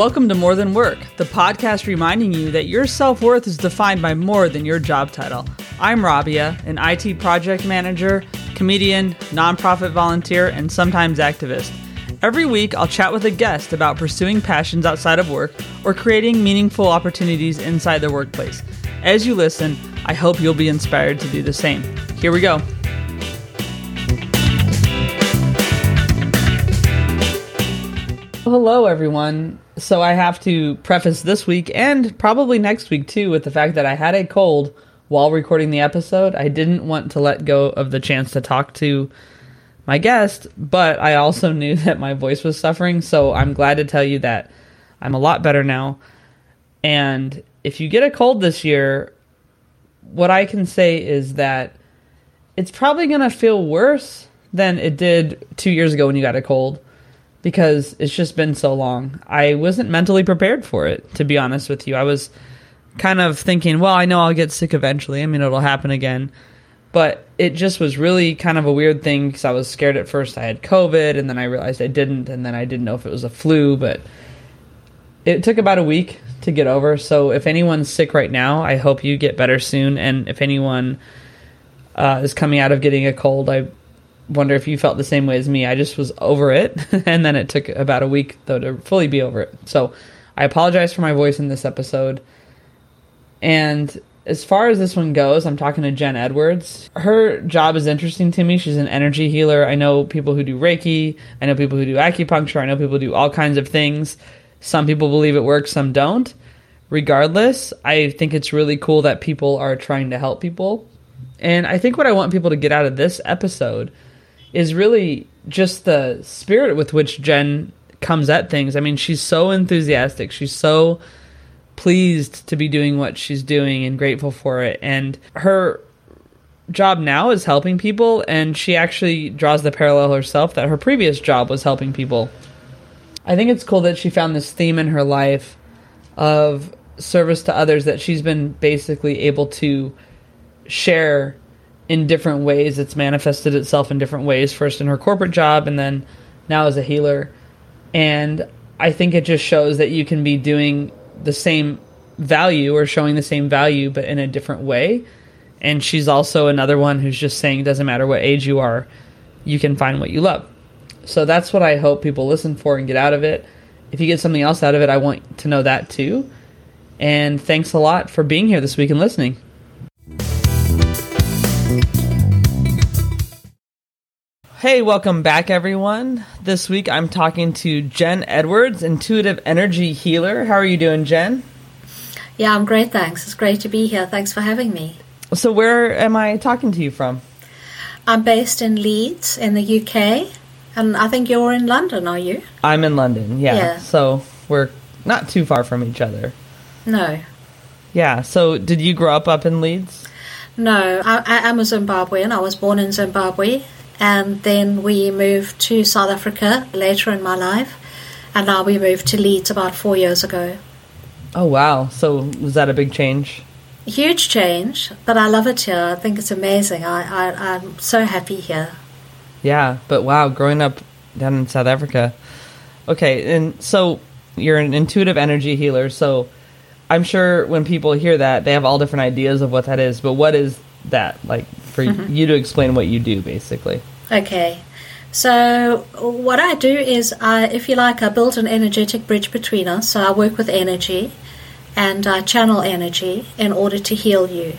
Welcome to More Than Work, the podcast reminding you that your self worth is defined by more than your job title. I'm Rabia, an IT project manager, comedian, nonprofit volunteer, and sometimes activist. Every week, I'll chat with a guest about pursuing passions outside of work or creating meaningful opportunities inside the workplace. As you listen, I hope you'll be inspired to do the same. Here we go. Hello, everyone. So, I have to preface this week and probably next week too with the fact that I had a cold while recording the episode. I didn't want to let go of the chance to talk to my guest, but I also knew that my voice was suffering. So, I'm glad to tell you that I'm a lot better now. And if you get a cold this year, what I can say is that it's probably going to feel worse than it did two years ago when you got a cold because it's just been so long. I wasn't mentally prepared for it, to be honest with you. I was kind of thinking, well, I know I'll get sick eventually. I mean, it'll happen again. But it just was really kind of a weird thing because I was scared at first I had COVID and then I realized I didn't and then I didn't know if it was a flu, but it took about a week to get over. So if anyone's sick right now, I hope you get better soon. And if anyone uh, is coming out of getting a cold, I wonder if you felt the same way as me. I just was over it, and then it took about a week though to fully be over it. So I apologize for my voice in this episode. And as far as this one goes, I'm talking to Jen Edwards. Her job is interesting to me. She's an energy healer. I know people who do Reiki. I know people who do acupuncture. I know people do all kinds of things. Some people believe it works, some don't. Regardless, I think it's really cool that people are trying to help people. And I think what I want people to get out of this episode is really just the spirit with which Jen comes at things. I mean, she's so enthusiastic. She's so pleased to be doing what she's doing and grateful for it. And her job now is helping people, and she actually draws the parallel herself that her previous job was helping people. I think it's cool that she found this theme in her life of service to others that she's been basically able to share in different ways. It's manifested itself in different ways, first in her corporate job and then now as a healer. And I think it just shows that you can be doing the same value or showing the same value, but in a different way. And she's also another one who's just saying, it doesn't matter what age you are, you can find what you love. So that's what I hope people listen for and get out of it. If you get something else out of it, I want to know that too. And thanks a lot for being here this week and listening. Hey, welcome back, everyone. This week I'm talking to Jen Edwards, intuitive energy healer. How are you doing, Jen? Yeah, I'm great, thanks. It's great to be here. Thanks for having me. So, where am I talking to you from? I'm based in Leeds in the UK, and I think you're in London, are you? I'm in London, yeah. Yeah. So, we're not too far from each other. No. Yeah. So, did you grow up up in Leeds? No, I, I am a Zimbabwean. I was born in Zimbabwe, and then we moved to South Africa later in my life, and now we moved to Leeds about four years ago. Oh, wow. So, was that a big change? Huge change, but I love it here. I think it's amazing. I, I, I'm so happy here. Yeah, but wow, growing up down in South Africa. Okay, and so you're an intuitive energy healer. So I'm sure when people hear that, they have all different ideas of what that is. But what is that? Like for mm-hmm. you to explain what you do, basically. Okay. So what I do is, I, if you like, I build an energetic bridge between us. So I work with energy, and I channel energy in order to heal you.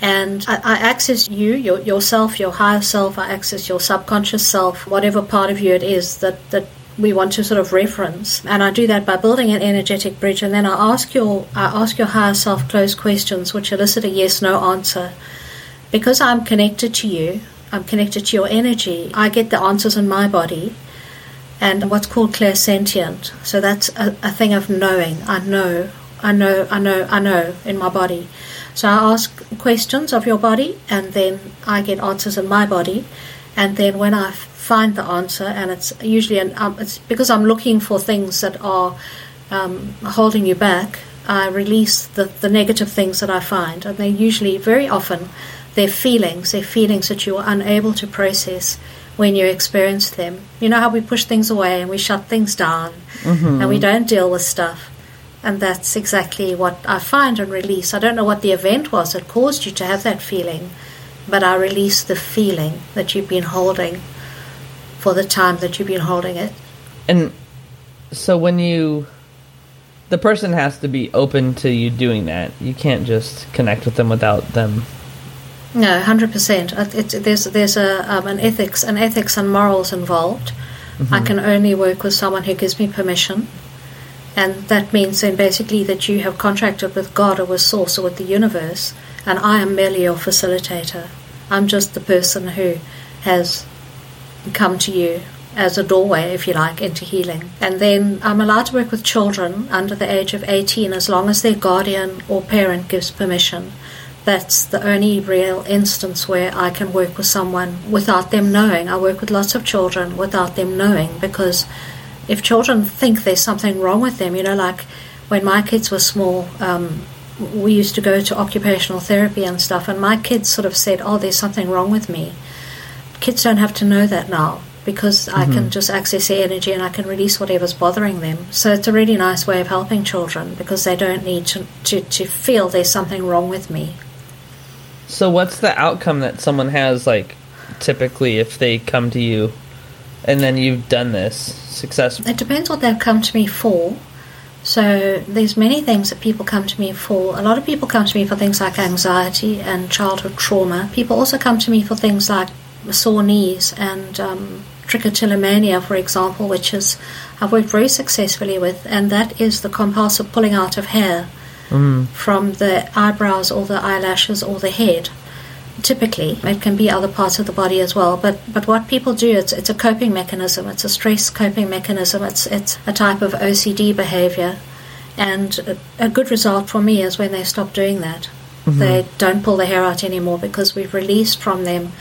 And I, I access you, your, yourself, your higher self. I access your subconscious self, whatever part of you it is that that we want to sort of reference. And I do that by building an energetic bridge, and then I ask your I ask your higher self closed questions, which elicit a yes no answer. Because I'm connected to you, I'm connected to your energy. I get the answers in my body, and what's called clairsentient. So that's a, a thing of knowing. I know, I know, I know, I know in my body. So I ask questions of your body, and then I get answers in my body. And then when I find the answer, and it's usually an, um, it's because I'm looking for things that are um, holding you back. I release the, the negative things that I find, and they're usually very often they're feelings, they're feelings that you are unable to process when you experience them. You know how we push things away and we shut things down mm-hmm. and we don't deal with stuff. And that's exactly what I find and release. I don't know what the event was that caused you to have that feeling, but I release the feeling that you've been holding for the time that you've been holding it. And so when you the person has to be open to you doing that. You can't just connect with them without them. No, hundred percent. There's there's a um, an ethics an ethics and morals involved. I can only work with someone who gives me permission, and that means then basically that you have contracted with God or with Source or with the universe, and I am merely your facilitator. I'm just the person who has come to you as a doorway, if you like, into healing. And then I'm allowed to work with children under the age of 18 as long as their guardian or parent gives permission. That's the only real instance where I can work with someone without them knowing. I work with lots of children without them knowing because if children think there's something wrong with them, you know, like when my kids were small, um, we used to go to occupational therapy and stuff, and my kids sort of said, Oh, there's something wrong with me. Kids don't have to know that now because I can just access their energy and I can release whatever's bothering them. So it's a really nice way of helping children because they don't need to, to, to feel there's something wrong with me. So what's the outcome that someone has like typically if they come to you and then you've done this successfully? It depends what they've come to me for. So there's many things that people come to me for. A lot of people come to me for things like anxiety and childhood trauma. People also come to me for things like sore knees and um, trichotillomania, for example, which is I've worked very successfully with, and that is the compulsive pulling out of hair Mm. from the eyebrows or the eyelashes or the head. Typically, it can be other parts of the body as well. But but what people do, it's it's a coping mechanism. It's a stress coping mechanism. It's it's a type of OCD behavior, and a, a good result for me is when they stop doing that. They don't pull the hair out anymore because we've released from them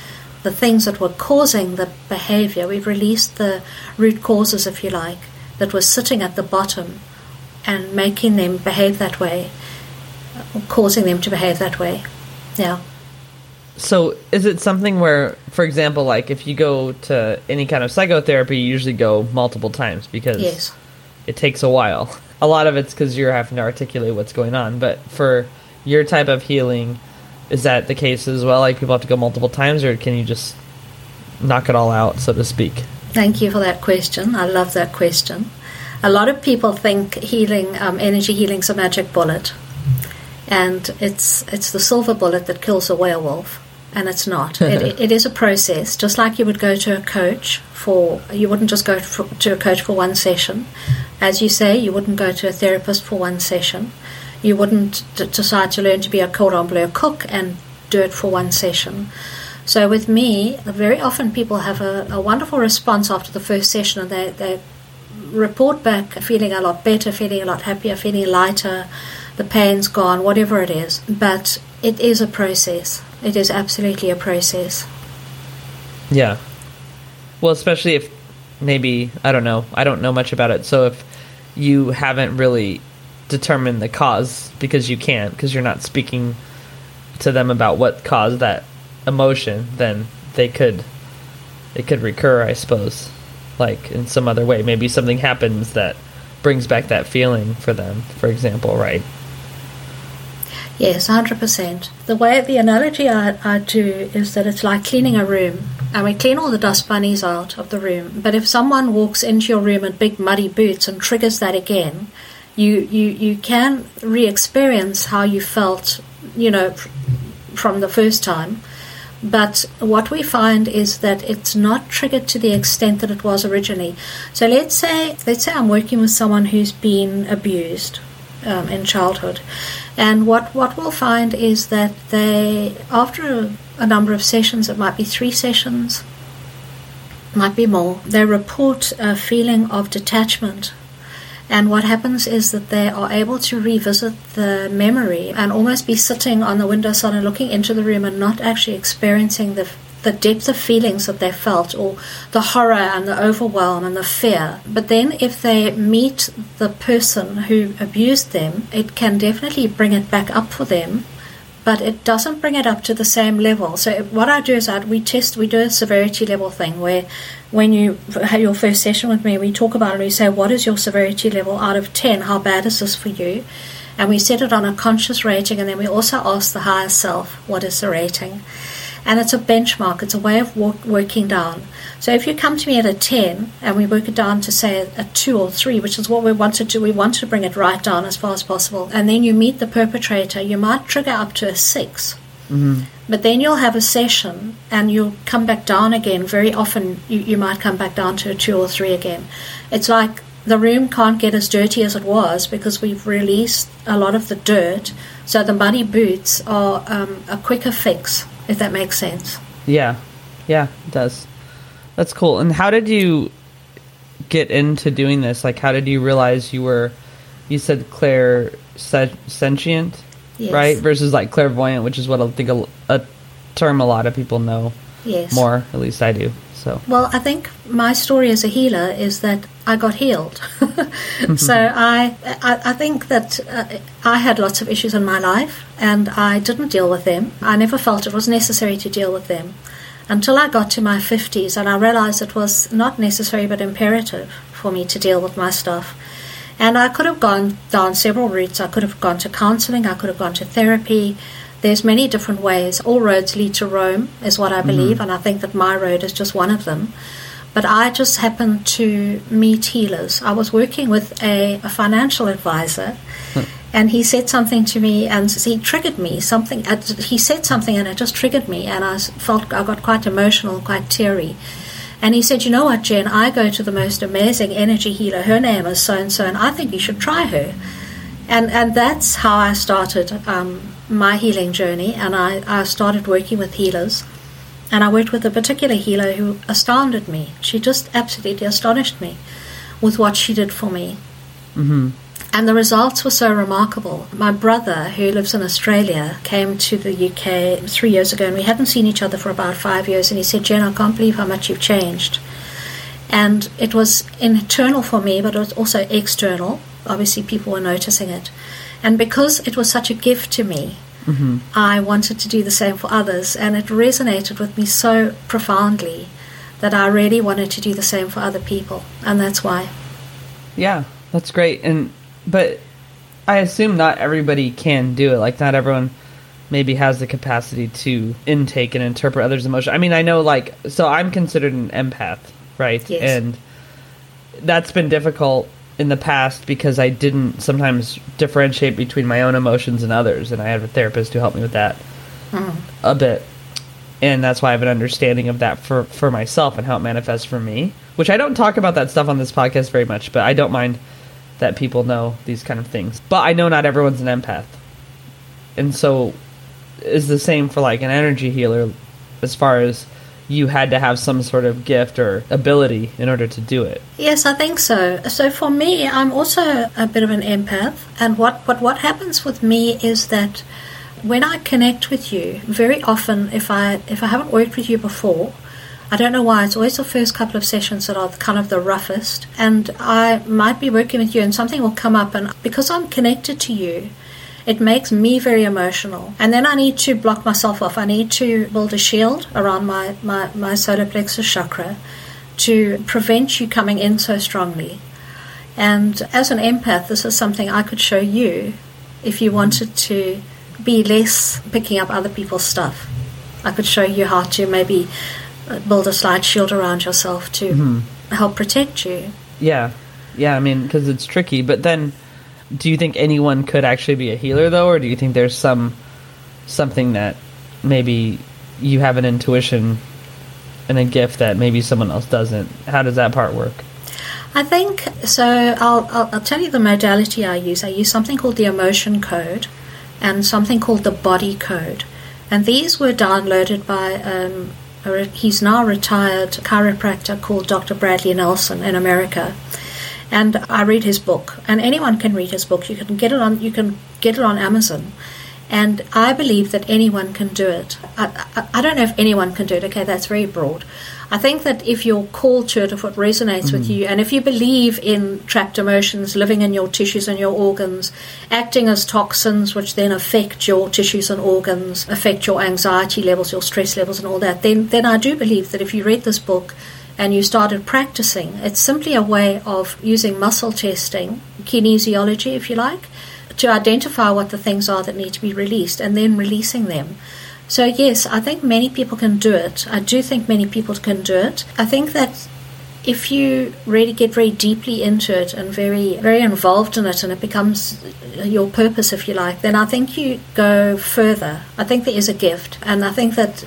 the things that were causing the behavior. We've released the root causes, if you like, that were sitting at the bottom and making them behave that way, causing them to behave that way. Yeah. So is it something where, for example, like if you go to any kind of psychotherapy, you usually go multiple times because Yes. it takes a while. A lot of it's because you're having to articulate what's going on. But for your type of healing, is that the case as well? Like people have to go multiple times, or can you just knock it all out, so to speak? Thank you for that question. I love that question. A lot of people think healing, um, energy healing's a magic bullet, and it's it's the silver bullet that kills a werewolf, and it's not. it, it is a process, just like you would go to a coach for. You wouldn't just go for, to a coach for one session, as you say. You wouldn't go to a therapist for one session. You wouldn't d- decide to learn to be a cordon bleu cook and do it for one session. So with me, very often people have a, a wonderful response after the first session, and they, they report back feeling a lot better, feeling a lot happier, feeling lighter, the pain's gone, whatever it is. But it is a process. It is absolutely a process. Yeah. Well, especially if maybe I don't know. I don't know much about it. So if you haven't really determined the cause because you can't because you're not speaking to them about what caused that emotion, then they could it could recur, I suppose, like in some other way. Maybe something happens that brings back that feeling for them, for example, right? Yes, 100%. The way, the analogy I, I do is that it's like cleaning a room. And we clean all the dust bunnies out of the room. But if someone walks into your room in big muddy boots and triggers that again, you, you, you can re experience how you felt, you know, from the first time. But what we find is that it's not triggered to the extent that it was originally. So let's say let's say I'm working with someone who's been abused um, in childhood, and what what we'll find is that they after a, a number of sessions, it might be three sessions, might be more, they report a feeling of detachment and what happens is that they are able to revisit the memory and almost be sitting on the windowsill and looking into the room and not actually experiencing the the depth of feelings that they felt or the horror and the overwhelm and the fear. But then if they meet the person who abused them, it can definitely bring it back up for them. But it doesn't bring it up to the same level. So what I do is I, we test, we do a severity level thing where when you have your first session with me, we talk about it and we say, what is your severity level out of 10? How bad is this for you? And we set it on a conscious rating and then we also ask the higher self, what is the rating? And it's a benchmark, it's a way of work, working down. So if you come to me at a 10 and we work it down to say a 2 or 3, which is what we want to do, we want to bring it right down as far as possible. And then you meet the perpetrator, you might trigger up to a 6. Mm-hmm. But then you'll have a session and you'll come back down again. Very often you, you might come back down to a 2 or 3 again. It's like the room can't get as dirty as it was because we've released a lot of the dirt. So the muddy boots are um, a quicker fix, if that makes sense. Yeah, yeah, it does. That's cool. And how did you get into doing this? Like, how did you realize you were? You said clair sentient, Yes. right? Versus like clairvoyant, which is what I think a, a term a lot of people know Yes. more. At least I do. So Well, I think my story as a healer is that I got healed. so I, I, I think that uh, I had lots of issues in my life, and I didn't deal with them. I never felt it was necessary to deal with them until I got to my fifties, and I realized it was not necessary but imperative for me to deal with my stuff. And I could have gone down several routes. I could have gone to counseling. I could have gone to therapy. There's many different ways. All roads lead to Rome, is what I mm-hmm. believe, and I think that my road is just one of them. But I just happened to meet healers. I was working with a, a financial advisor, and he said something to me, and he triggered me. Something uh, he said something, and it just triggered me, and I felt I got quite emotional, quite teary. And he said, "You know what, Jen? I go to the most amazing energy healer. Her name is so and so, and I think you should try her." and and that's how I started um, my healing journey. And I, I started working with healers, and I worked with a particular healer who astounded me. She just absolutely astonished me with what she did for me. hmm And the results were so remarkable. My brother, who lives in Australia, came to the UK three years ago, and we hadn't seen each other for about five years. And he said, Jen, I can't believe how much you've changed. And it was internal for me, but it was also external. Obviously, people were noticing it. And because it was such a gift to me, hmm I wanted to do the same for others. And it resonated with me so profoundly that I really wanted to do the same for other people. And that's why. Yeah, that's great. And but I assume not everybody can do it. Like not everyone maybe has the capacity to intake and interpret others' emotion. I mean, I know like so I'm considered an empath, right? Yes. And that's been difficult in the past because I didn't sometimes differentiate between my own emotions and others, and I have a therapist who helped me with that Mm. a bit. And that's why I have an understanding of that for, for myself and how it manifests for me. Which I don't talk about that stuff on this podcast very much, but I don't mind that people know these kind of things. But I know not everyone's an empath. And so is the same for like an energy healer as far as you had to have some sort of gift or ability in order to do it. Yes, I think so. So for me, I'm also a bit of an empath, and what but what happens with me is that when I connect with you, very often if I if I haven't worked with you before, I don't know why it's always the first couple of sessions that are kind of the roughest, and I might be working with you, and something will come up, and because I'm connected to you. It makes me very emotional. And then I need to block myself off. I need to build a shield around my, my, my solar plexus chakra to prevent you coming in so strongly. And as an empath, this is something I could show you if you wanted to be less picking up other people's stuff. I could show you how to maybe build a slight shield around yourself to help protect you. Yeah. Yeah, I mean, because it's tricky. But then, do you think anyone could actually be a healer, though? Or do you think there's some something that maybe you have an intuition and a gift that maybe someone else doesn't? How does that part work? I think so. I'll, I'll, I'll tell you the modality I use. I use something called the emotion code and something called the body code. And these were downloaded by, um, he's now retired chiropractor called Dr. Bradley Nelson in America. And I read his book, and anyone can read his book. You can get it on, you can get it on Amazon. And I believe that anyone can do it. I, I, I, don't know if anyone can do it. Okay, that's very broad. I think that if you're called to it, if it resonates mm-hmm. with you, and if you believe in trapped emotions living in your tissues and your organs, acting as toxins, which then affect your tissues and organs, affect your anxiety levels, your stress levels, and all that, then, then I do believe that if you read this book, and you started practicing, it's simply a way of using muscle testing, kinesiology, if you like, to identify what the things are that need to be released and then releasing them. So, yes, I think many people can do it. I do think many people can do it. I think that if you really get very deeply into it and very very involved in it and it becomes your purpose if you like then i think you go further i think there is a gift and i think that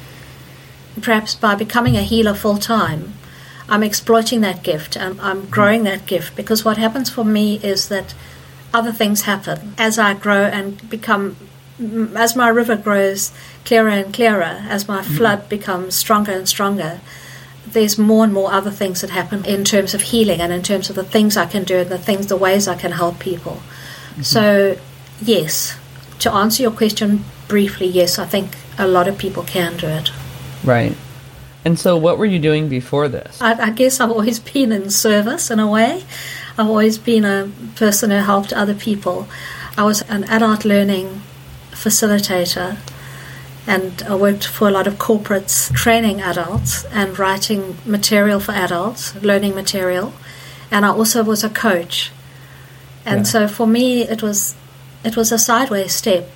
perhaps by becoming a healer full time i'm exploiting that gift and i'm growing that gift because what happens for me is that other things happen as I grow and become, as my river grows clearer and clearer, as my mm-hmm. flood becomes stronger and stronger. There's more and more other things that happen in terms of healing and in terms of the things I can do and the things, the ways I can help people. Mm-hmm. So, yes, to answer your question briefly, yes, I think a lot of people can do it. Right. And so, what were you doing before this? I, I guess I've always been in service in a way. I've always been a person who helped other people. I was an adult learning facilitator and I worked for a lot of corporates training adults and writing material for adults, learning material. And I also was a coach. And yeah. so for me it was it was a sideways step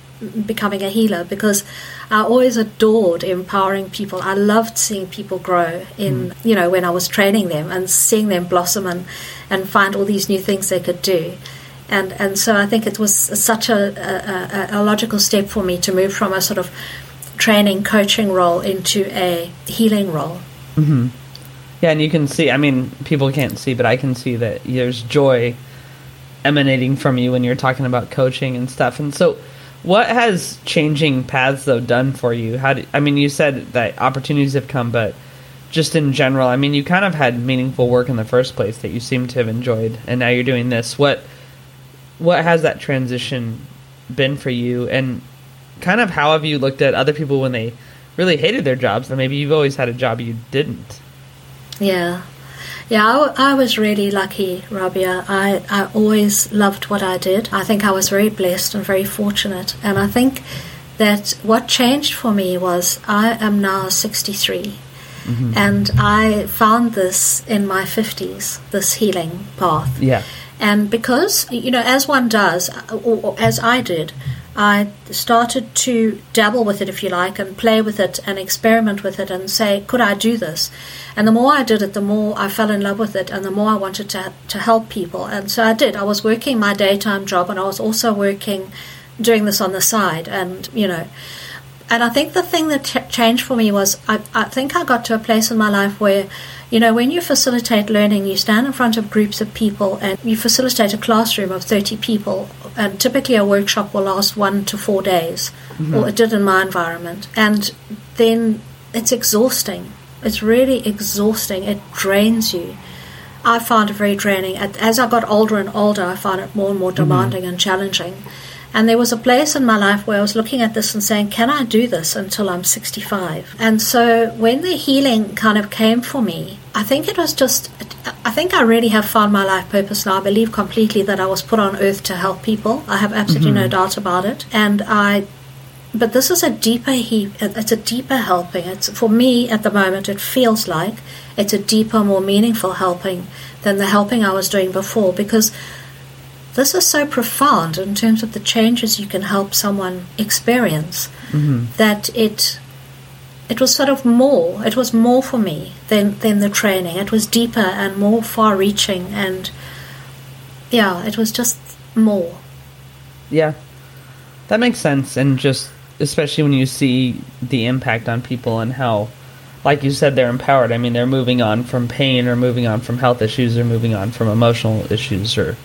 becoming a healer because I always adored empowering people. I loved seeing people grow in, mm. you know, when I was training them and seeing them blossom and, and find all these new things they could do. And, and so I think it was such a, a, a logical step for me to move from a sort of training, coaching role into a healing role. Mm-hmm. Yeah, and you can see, I mean, people can't see, but I can see that there's joy emanating from you when you're talking about coaching and stuff. And so, what has changing paths though done for you? How do, I mean, you said that opportunities have come, but just in general, I mean, you kind of had meaningful work in the first place that you seem to have enjoyed, and now you're doing this. What what has that transition been for you, and kind of how have you looked at other people when they really hated their jobs, and maybe you've always had a job you didn't? Yeah, yeah, I, I, was really lucky, Rabia. I, I always loved what I did. I think I was very blessed and very fortunate. And I think that what changed for me was I am now 63. Mm-hmm. And I found this in my 50s, this healing path. Yeah. And because, you know, as one does, or, or as I did, I started to dabble with it, if you like, and play with it and experiment with it and say, could I do this? And the more I did it, the more I fell in love with it and the more I wanted to, to help people. And so I did. I was working my daytime job and I was also working, doing this on the side. And, you know, and I think the thing that t- changed for me was I, I think I got to a place in my life where you know, when you facilitate learning, you stand in front of groups of people and you facilitate a classroom of 30 people, and typically a workshop will last one to four days, mm-hmm. or it did in my environment. And then it's exhausting. It's really exhausting. It drains you. I found it very draining. As I got older and older, I found it more and more mm-hmm. demanding mm-hmm. and challenging. And there was a place in my life where I was looking at this and saying, can I do this until I'm 65? And so when the healing kind of came for me, I think it was just, I think I really have found my life purpose now. I believe completely that I was put on earth to help people. I have absolutely mm-hmm. no doubt about it. And I, but this is a deeper, he, it's a deeper helping. It's, for me at the moment, it feels like it's a deeper, more meaningful helping than the helping I was doing before because this is so profound in terms of the changes you can help someone experience mm-hmm. that it it was sort of more it was more for me than than the training. It was deeper and more far reaching and yeah it was just more. Yeah. That makes sense and just especially when you see the impact on people and how like you said they're empowered. I mean they're moving on from pain or moving on from health issues or moving on from emotional issues or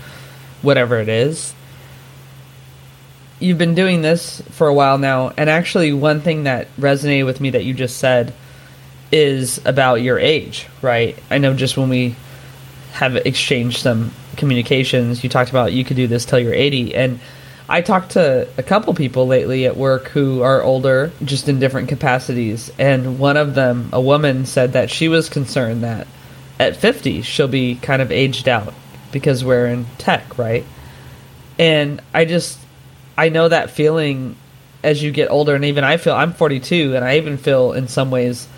whatever it is. You've been doing this for a while now, and actually, one thing that resonated with me that you just said is about your age, right? I know just when we have exchanged some communications, you talked about you could do this till you're 80, and I talked to a couple people lately at work who are older, just in different capacities, and one of them, a woman, said that she was concerned that at 50 she'll be kind of aged out because we're in tech, right? And I just I know that feeling as you get older and even I feel I'm 42 and I even feel in some ways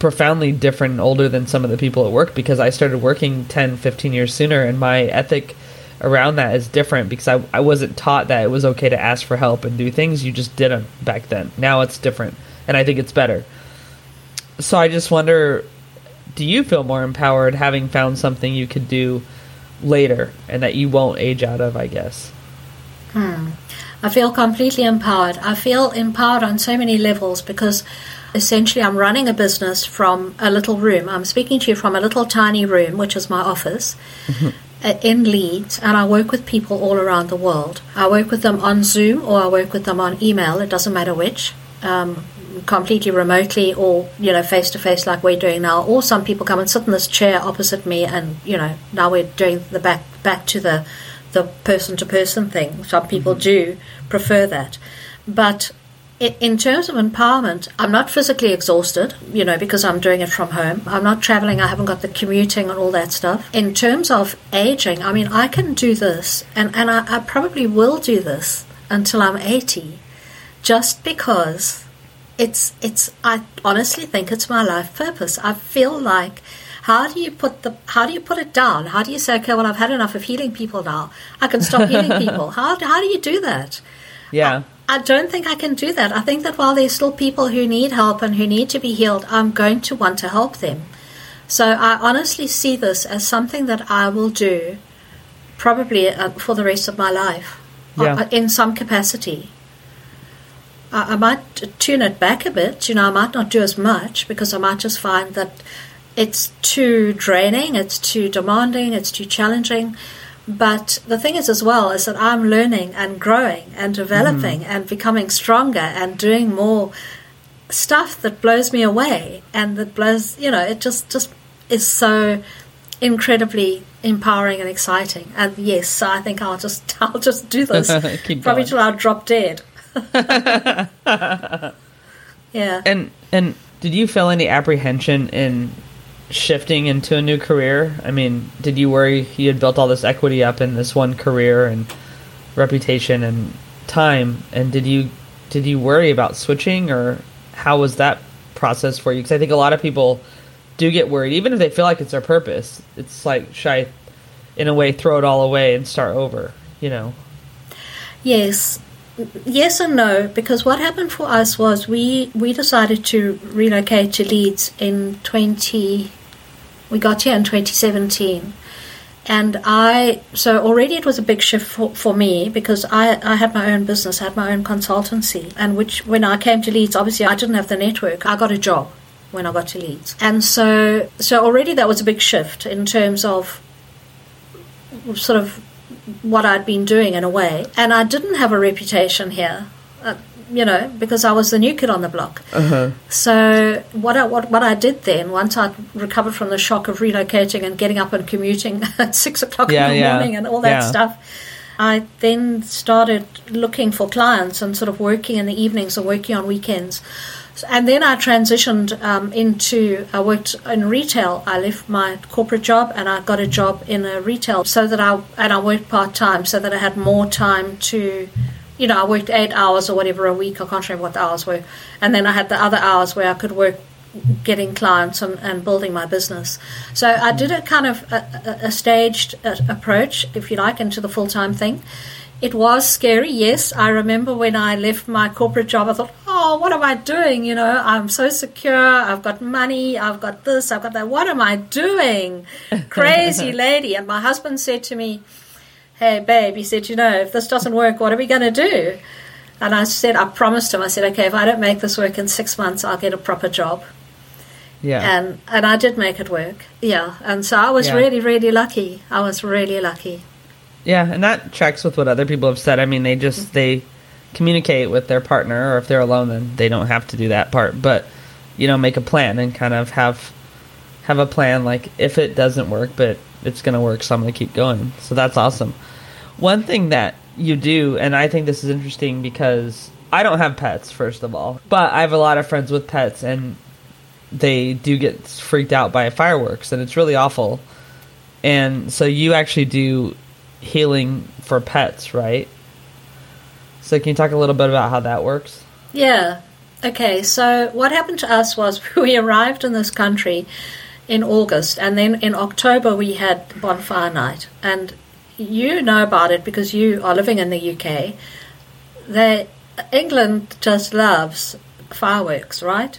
profoundly different and older than some of the people at work because I started working 10, 15 years sooner and my ethic around that is different because I, I wasn't taught that it was okay to ask for help and do things you just didn't back then. Now it's different and I think it's better. So I just wonder do you feel more empowered having found something you could do later and that you won't age out of, I guess? Hmm. I feel completely empowered. I feel empowered on so many levels because essentially I'm running a business from a little room. I'm speaking to you from a little tiny room, which is my office. Mm-hmm. In Leeds, and I work with people all around the world. I work with them on Zoom or I work with them on email, it doesn't matter which. Um, completely remotely or you know face to face like we're doing now or some people come and sit in this chair opposite me and you know now we're doing the back back to the the person to person thing some people mm-hmm. do prefer that but in terms of empowerment, I'm not physically exhausted, you know, because I'm doing it from home. I'm not traveling, I haven't got the commuting and all that stuff. In terms of aging, I mean, I can do this, and, and I, I probably will do this until I'm 80, just because it's it's I honestly think it's my life purpose. I feel like how do you put the how do you put it down? How do you say, okay, well I've had enough of healing people now. I can stop healing people. How how do you do that? Yeah. I, I don't think I can do that. I think that while there's still people who need help and who need to be healed, I'm going to want to help them. So I honestly see this as something that I will do probably uh, for the rest of my life yeah. uh, in some capacity. I, I might tune it back a bit. You know, I might not do as much because I might just find that it's too draining, it's too demanding, it's too challenging. But the thing is, as well, is that I'm learning and growing and developing mm. and becoming stronger and doing more stuff that blows me away and that blows, you know, it just just is so incredibly empowering and exciting. And yes, I think I'll just I'll just do this probably till I drop dead. yeah. And and did you feel any apprehension in shifting into a new career? I mean, did you worry you had built all this equity up in this one career and reputation and time and did you did you worry about switching or how was that process for you? Because I think a lot of people do get worried, even if they feel like it's their purpose. It's like, should I, in a way, throw it all away and start over? You know. Yes, yes and no, because what happened for us was we we decided to relocate to Leeds in twenty. We got here in twenty seventeen, and I so already it was a big shift for, for me because I I had my own business, I had my own consultancy, and which when I came to Leeds, obviously I didn't have the network. I got a job when I got to Leeds, and so so already that was a big shift in terms of sort of what I'd been doing in a way. And I didn't have a reputation here, uh, you know, because I was the new kid on the block. Uh-huh. So what I, what, what I did then, once I recovered from the shock of relocating and getting up and commuting at six o'clock yeah, in the yeah. morning and all that yeah. stuff, I then started looking for clients and sort of working in the evenings or working on weekends. And then I transitioned um, into, I worked in retail. I left my corporate job and I got a job in a retail so that I, and I worked part time so that I had more time to, you know, I worked eight hours or whatever a week. I can't remember what the hours were. And then I had the other hours where I could work getting clients and, and building my business. So I did a kind of a, a staged approach, if you like, into the full time thing. It was scary, yes. I remember when I left my corporate job, I thought, oh, what am I doing? You know, I'm so secure. I've got money. I've got this. I've got that. What am I doing? Crazy lady. And my husband said to me, hey, babe, he said, you know, if this doesn't work, what are we going to do? And I said, I promised him, I said, okay, if I don't make this work in six months, I'll get a proper job. Yeah. And and I did make it work. Yeah. And so I was yeah. really, really lucky. I was really lucky. Yeah, and that tracks with what other people have said. I mean, they just mm. they communicate with their partner, or if they're alone, then they don't have to do that part. But you know, make a plan and kind of have have a plan. Like if it doesn't work, but it's to work, so I'm to keep going. So that's awesome. One thing that you do, and I think this is interesting because I don't have pets, first of all, but I have a lot of friends with pets, and they do get freaked out by fireworks, and it's really awful. And so you actually do healing for pets, right? So can you talk a little bit about how that works? Yeah. Okay, so what happened to us was we arrived in this country in August, and then in October we had bonfire night. And you know about it because you are living in the UK. They, England just loves fireworks, right?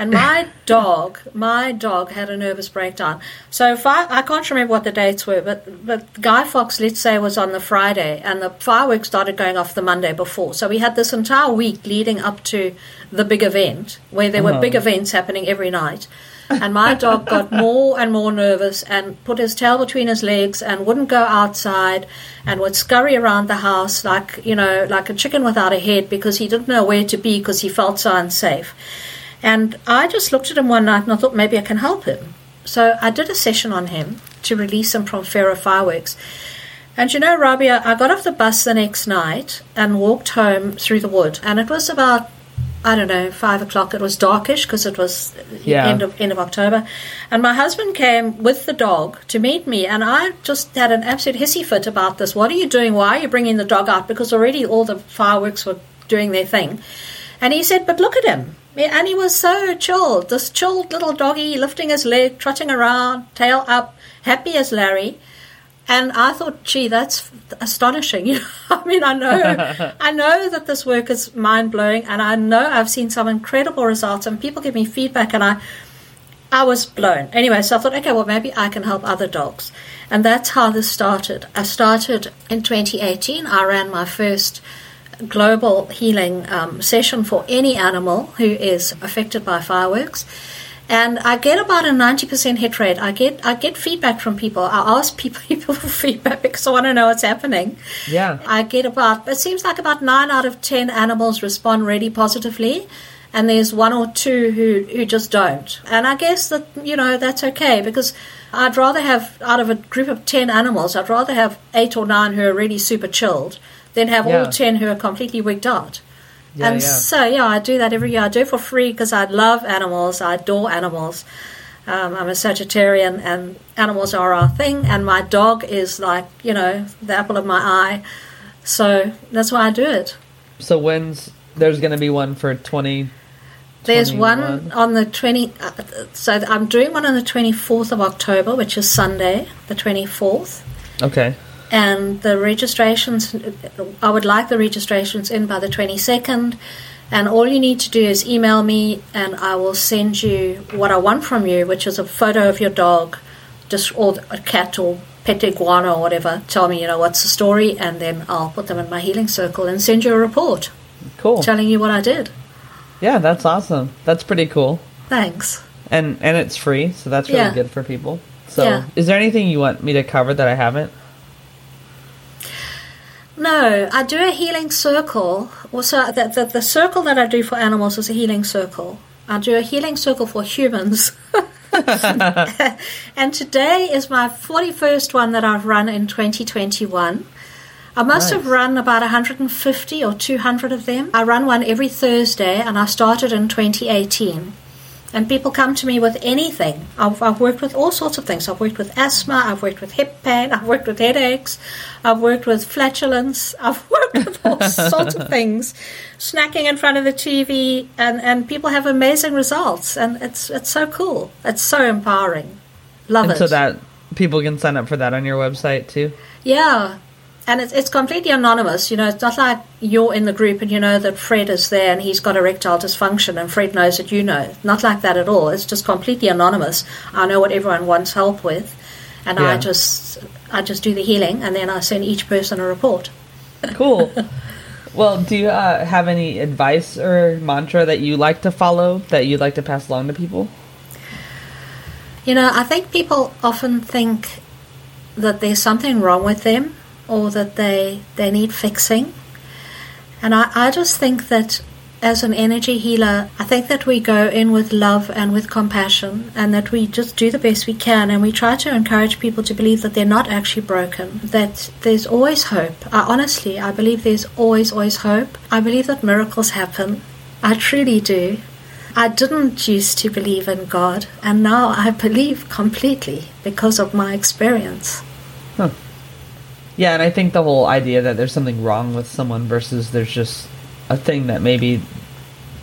And my dog, my dog had a nervous breakdown. So if I, I can't remember what the dates were, but, but Guy Fawkes, let's say, was on the Friday, and the fireworks started going off the Monday before. So we had this entire week leading up to the big event, where there were Oh. big events happening every night. And my dog got more and more nervous and put his tail between his legs and wouldn't go outside and would scurry around the house like, you know, like a chicken without a head because he didn't know where to be because he felt so unsafe. And I just looked at him one night and I thought maybe I can help him. So I did a session on him to release him from fear of fireworks. And you know, Rabia, I I got off the bus the next night and walked home through the wood. And it was about, I don't know, five o'clock. It was darkish because it was Yeah. end of end of October. And my husband came with the dog to meet me, and I just had an absolute hissy fit about this. What are you doing? Why are you bringing the dog out? Because already all the fireworks were doing their thing. And he said, "But look at him." And he was so chilled, this chilled little doggy lifting his leg, trotting around, tail up, happy as Larry. And I thought, gee, that's astonishing. You know, I mean, I know, I know that this work is mind blowing, and I know I've seen some incredible results, and people give me feedback, and I, I was blown. Anyway, so I thought, okay, well, maybe I can help other dogs, and that's how this started. I started in 2018. I ran my first global healing um, session for any animal who is affected by fireworks. And I get about a ninety percent hit rate. I get I get feedback from people. I ask people, people for feedback because I want to know what's happening. Yeah. I get about it seems like about nine out of ten animals respond really positively, and there's one or two who who just don't. And I guess that you know that's okay because I'd rather have out of a group of ten animals, I'd rather have eight or nine who are really super chilled than have Yeah. all ten who are completely wigged out. Yeah, and yeah. so yeah, I do that every year. I do it for free because I love animals. I adore animals. Um, I'm a Sagittarian, and animals are our thing. And my dog is like you know the apple of my eye. So that's why I do it. So when's there's going to be one for 20 There's 21? one on the 20. Uh, so I'm doing one on the 24th of October, which is Sunday, the 24th. Okay. And the registrations i would like the registrations in by the 22nd and all you need to do is email me and i will send you what i want from you which is a photo of your dog just or a cat or pet iguana or whatever tell me you know what's the story and then i'll put them in my healing circle and send you a report Cool. telling you what i did Yeah, that's awesome. That's pretty cool. thanks And and it's free, so that's really Yeah. good for people. So, Yeah. is there anything you want me to cover that I haven't? No, I do a healing circle. Also, the, the, the circle that I do for animals is a healing circle. I do a healing circle for humans. and today is my 41st one that I've run in 2021. I must have run about 150 or 200 of them. I run one every Thursday, and I started in 2018. And people come to me with anything. I've, I've worked with all sorts of things. I've worked with asthma, I've worked with hip pain, I've worked with headaches, I've worked with flatulence, I've worked with all sorts of things. Snacking in front of the TV, and, and people have amazing results. And it's, it's so cool. It's so empowering. Love and it. so that people can sign up for that on your website too. Yeah. And it's, it's completely anonymous. You know, it's not like you're in the group and you know that Fred is there and he's got erectile dysfunction and Fred knows that you know. Not like that at all. It's just completely anonymous. I know what everyone wants help with. And I just I just do the healing and then I send each person a report. Cool. well, do you uh, have any advice or mantra that you like to follow that you'd like to pass along to people? You know, I think people often think that there's something wrong with them or that they, they need fixing. And I, I just think that as an energy healer, I think that we go in with love and with compassion, and that we just do the best we can, and we try to encourage people to believe that they're not actually broken, that there's always hope. I, honestly, I believe there's always, always hope. I believe that miracles happen. I truly do. I didn't used to believe in God, and now I believe completely because of my experience. Huh. Yeah, and I think the whole idea that there's something wrong with someone versus there's just a thing that maybe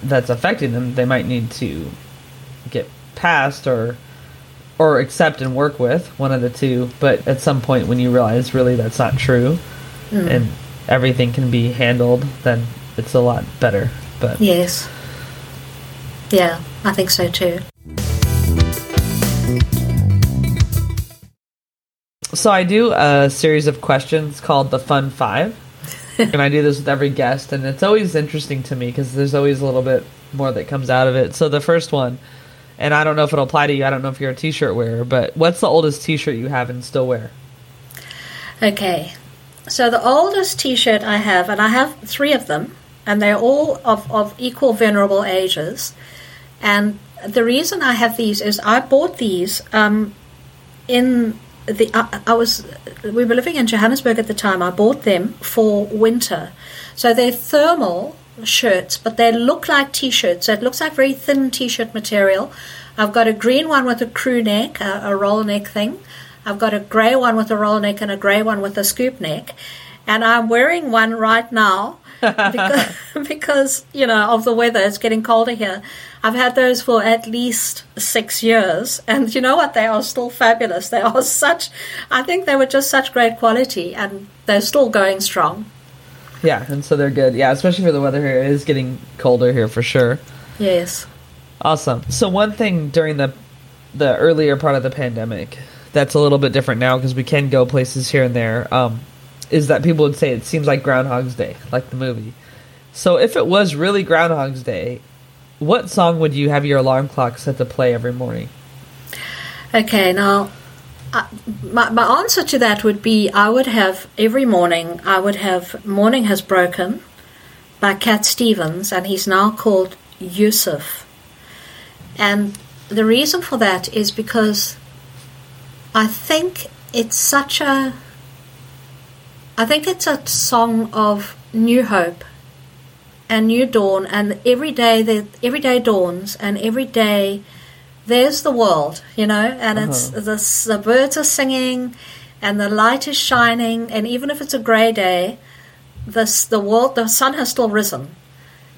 that's affecting them they might need to get past or or accept and work with one of the two. But at some point when you realize really that's not true mm. and everything can be handled then it's a lot better. But yes. Yeah i think so too so i do a series of questions called the fun five and I do this with every guest, and it's always interesting to me because there's always a little bit more that comes out of it. So the first one, and I don't know if it'll apply to you. I don't know if you're a T-shirt wearer, but what's the oldest T-shirt you have and still wear? Okay, so the oldest T-shirt I have, and I have three of them, and they're all of, of equal venerable ages. And the reason I have these is I bought these um, in the I, I, was we were living in Johannesburg at the time. I bought them for winter, so they're thermal shirts, but they look like t-shirts. So it looks like very thin t-shirt material. I've got a green one with a crew neck, a, a roll neck thing. I've got a grey one with a roll neck and a grey one with a scoop neck, and I'm wearing one right now because, because you know of the weather. It's getting colder here. I've had those for at least six years, and you know what? They are still fabulous. They are such. I think they were just such great quality, and they're still going strong. Yeah, and so they're good. Yeah, especially for the weather here. It is getting colder here for sure. Yes. Awesome. So one thing during the the earlier part of the pandemic that's a little bit different now because we can go places here and there. Um, is that people would say it seems like Groundhog's Day, like the movie. So if it was really Groundhog's Day, what song would you have your alarm clock set to play every morning? Okay, now uh, my, my answer to that would be I would have every morning, I would have Morning Has Broken by Cat Stevens, and he's now called Yusuf. And the reason for that is because I think it's such a I think it's a song of new hope and new dawn, and every day the every day dawns, and every day there's the world, you know, and uh-huh. it's the the birds are singing, and the light is shining, and even if it's a grey day, this the world the sun has still risen,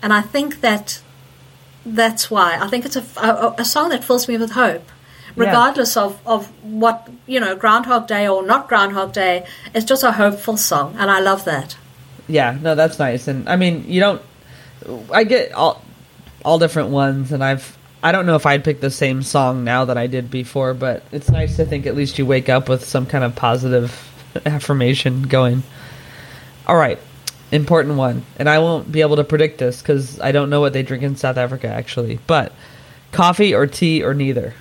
and I think that that's why. I think it's a, a, a song that fills me with hope regardless yeah. of, of what, you know, Groundhog Day or not Groundhog Day. It's just a hopeful song, and I love that. Yeah, no, that's nice. And I mean, you don't, I get all, all different ones, and I've, I don't know if I'd pick the same song now that I did before, but it's nice to think at least you wake up with some kind of positive affirmation going. All right, important one, and I won't be able to predict this because I don't know what they drink in South Africa actually, but coffee or tea or neither.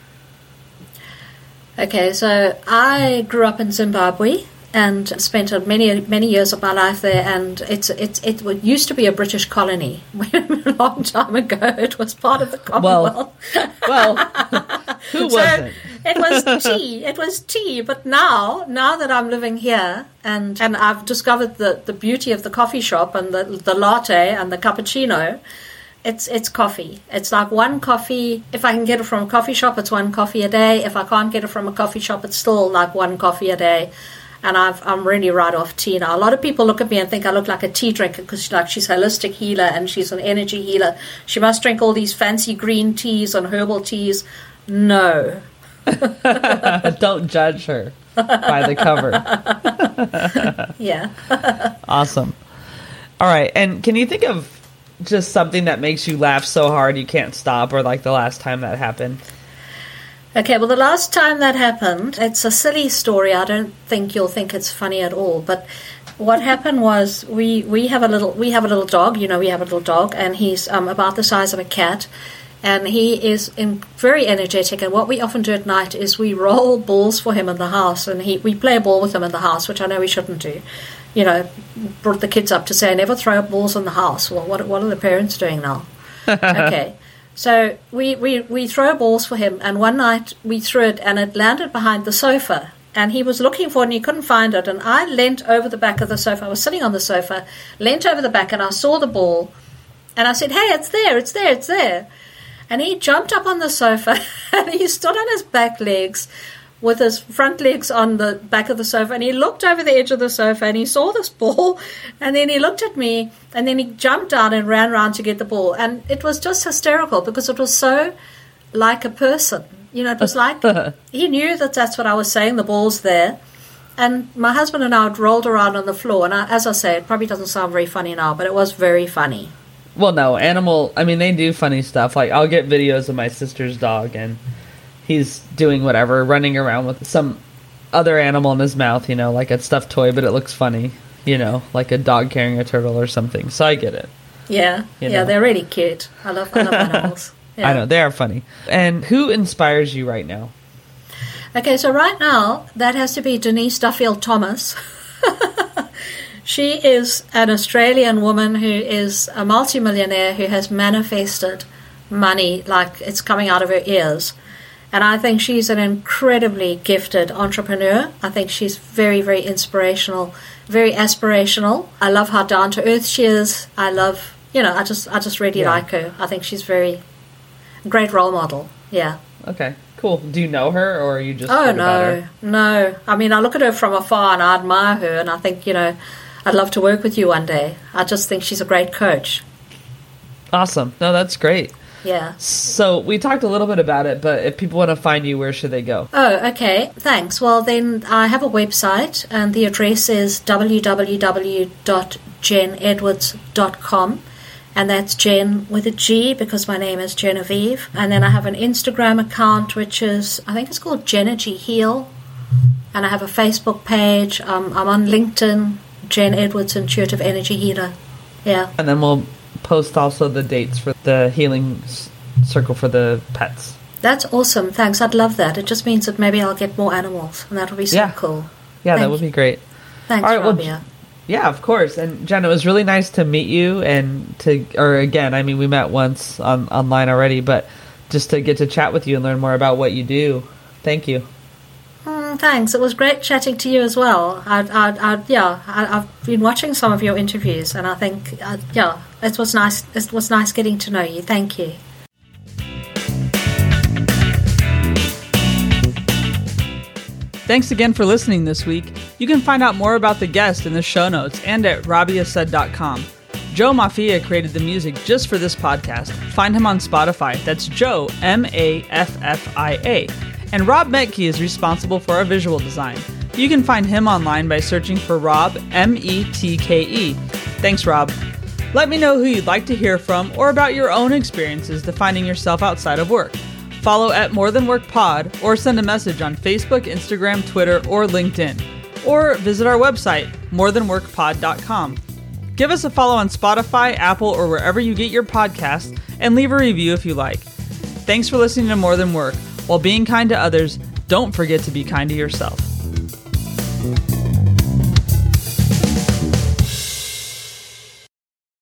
Okay, so I grew up in Zimbabwe and spent many many years of my life there. And it's it's it used to be a British colony a long time ago. It was part of the Commonwealth. Well, well who so wasn't? it was tea. It was tea. But now, now that I'm living here and and I've discovered the the beauty of the coffee shop and the the latte and the cappuccino it's it's coffee. It's like one coffee. If I can get it from a coffee shop, it's one coffee a day. If I can't get it from a coffee shop, it's still like one coffee a day. And i am really right off tea now. A lot of people look at me and think I look like a tea drinker because like she's a holistic healer and she's an energy healer. She must drink all these fancy green teas and herbal teas. No. Don't judge her by the cover. yeah. awesome. All right. And can you think of just something that makes you laugh so hard you can't stop, or like the last time that happened? Okay, well, the last time that happened, it's a silly story. I don't think you'll think it's funny at all. But what happened was we, we have a little we have a little dog. You know, we have a little dog, and he's um, about the size of a cat, and he is in, very energetic. And what we often do at night is we roll balls for him in the house, and he we play a ball with him in the house, which I know we shouldn't do you know, brought the kids up to say, never throw balls in the house. Well, what, what are the parents doing now? okay. So we, we, we throw balls for him, and one night we threw it, and it landed behind the sofa. And he was looking for it, and he couldn't find it. And I leant over the back of the sofa. I was sitting on the sofa, leant over the back, and I saw the ball. And I said, Hey, it's there, it's there, it's there. And he jumped up on the sofa, and he stood on his back legs with his front legs on the back of the sofa and he looked over the edge of the sofa and he saw this ball and then he looked at me and then he jumped out and ran around to get the ball. And it was just hysterical because it was so like a person. You know it was uh-huh. like he knew that that's what i was saying the ball's there. And my husband and i had rolled around on the floor and I, as i say it probably doesn't sound very funny now but it was very funny. Well no animal i mean they do funny stuff. Like i'll get videos of my sister's dog and he's doing whatever, running around with some other animal in his mouth, you know, like a stuffed toy, but it looks funny, you know, like a dog carrying a turtle or something. So I get it. Yeah, you yeah, know. they're really cute. I love, I love animals. Yeah. I know they are funny. And who inspires you right now? Okay, so right now that has to be Denise Duffield Thomas. she is an Australian woman who is a multimillionaire who has manifested money like it's coming out of her ears. And I think she's an incredibly gifted entrepreneur. I think she's very, very inspirational, very aspirational. I love how down to earth she is. I love, you know, I just, I just really yeah. like her. I think she's very great role model. Yeah. Okay. Cool. Do you know her, or are you just? Oh no, no. I mean, I look at her from afar and I admire her, and I think you know, I'd love to work with you one day. I just think she's a great coach. Awesome. No, that's great. Yeah. So we talked a little bit about it, but if people want to find you, where should they go? Oh, okay. Thanks. Well, then I have a website, and the address is www.jenedwards.com. And that's Jen with a G because my name is Genevieve. And then I have an Instagram account, which is, I think it's called Jenergy Heal. And I have a Facebook page. Um, I'm on LinkedIn, Jen Edwards, Intuitive Energy Healer. Yeah. And then we'll post also the dates for the healing circle for the pets. That's awesome. Thanks. I'd love that. It just means that maybe I'll get more animals, and that would be so yeah. cool. Yeah, Thank that would be great. Thanks, All right, Rabia. Well, yeah, of course. And Jen, it was really nice to meet you and to, or again, I mean, we met once on online already, but just to get to chat with you and learn more about what you do. Thank you. Thanks. It was great chatting to you as well. I, I, I yeah, I, have been watching some of your interviews, and I think, uh, yeah, it was nice. It was nice getting to know you. Thank you. Thanks again for listening this week. You can find out more about the guest in the show notes and at rabiasaid.com. Joe Maffia created the music just for this podcast. Find him on Spotify. That's Joe, M A F F I A and Rob Metke is responsible for our visual design. You can find him online by searching for Rob, M E T K E. Thanks, Rob. Let me know who you'd like to hear from or about your own experiences defining yourself outside of work. Follow at More Than Work Pod or send a message on Facebook, Instagram, Twitter, or LinkedIn. Or visit our website, morethanworkpod.com. Give us a follow on Spotify, Apple, or wherever you get your podcasts, and leave a review if you like. Thanks for listening to More Than Work. While being kind to others, don't forget to be kind to yourself.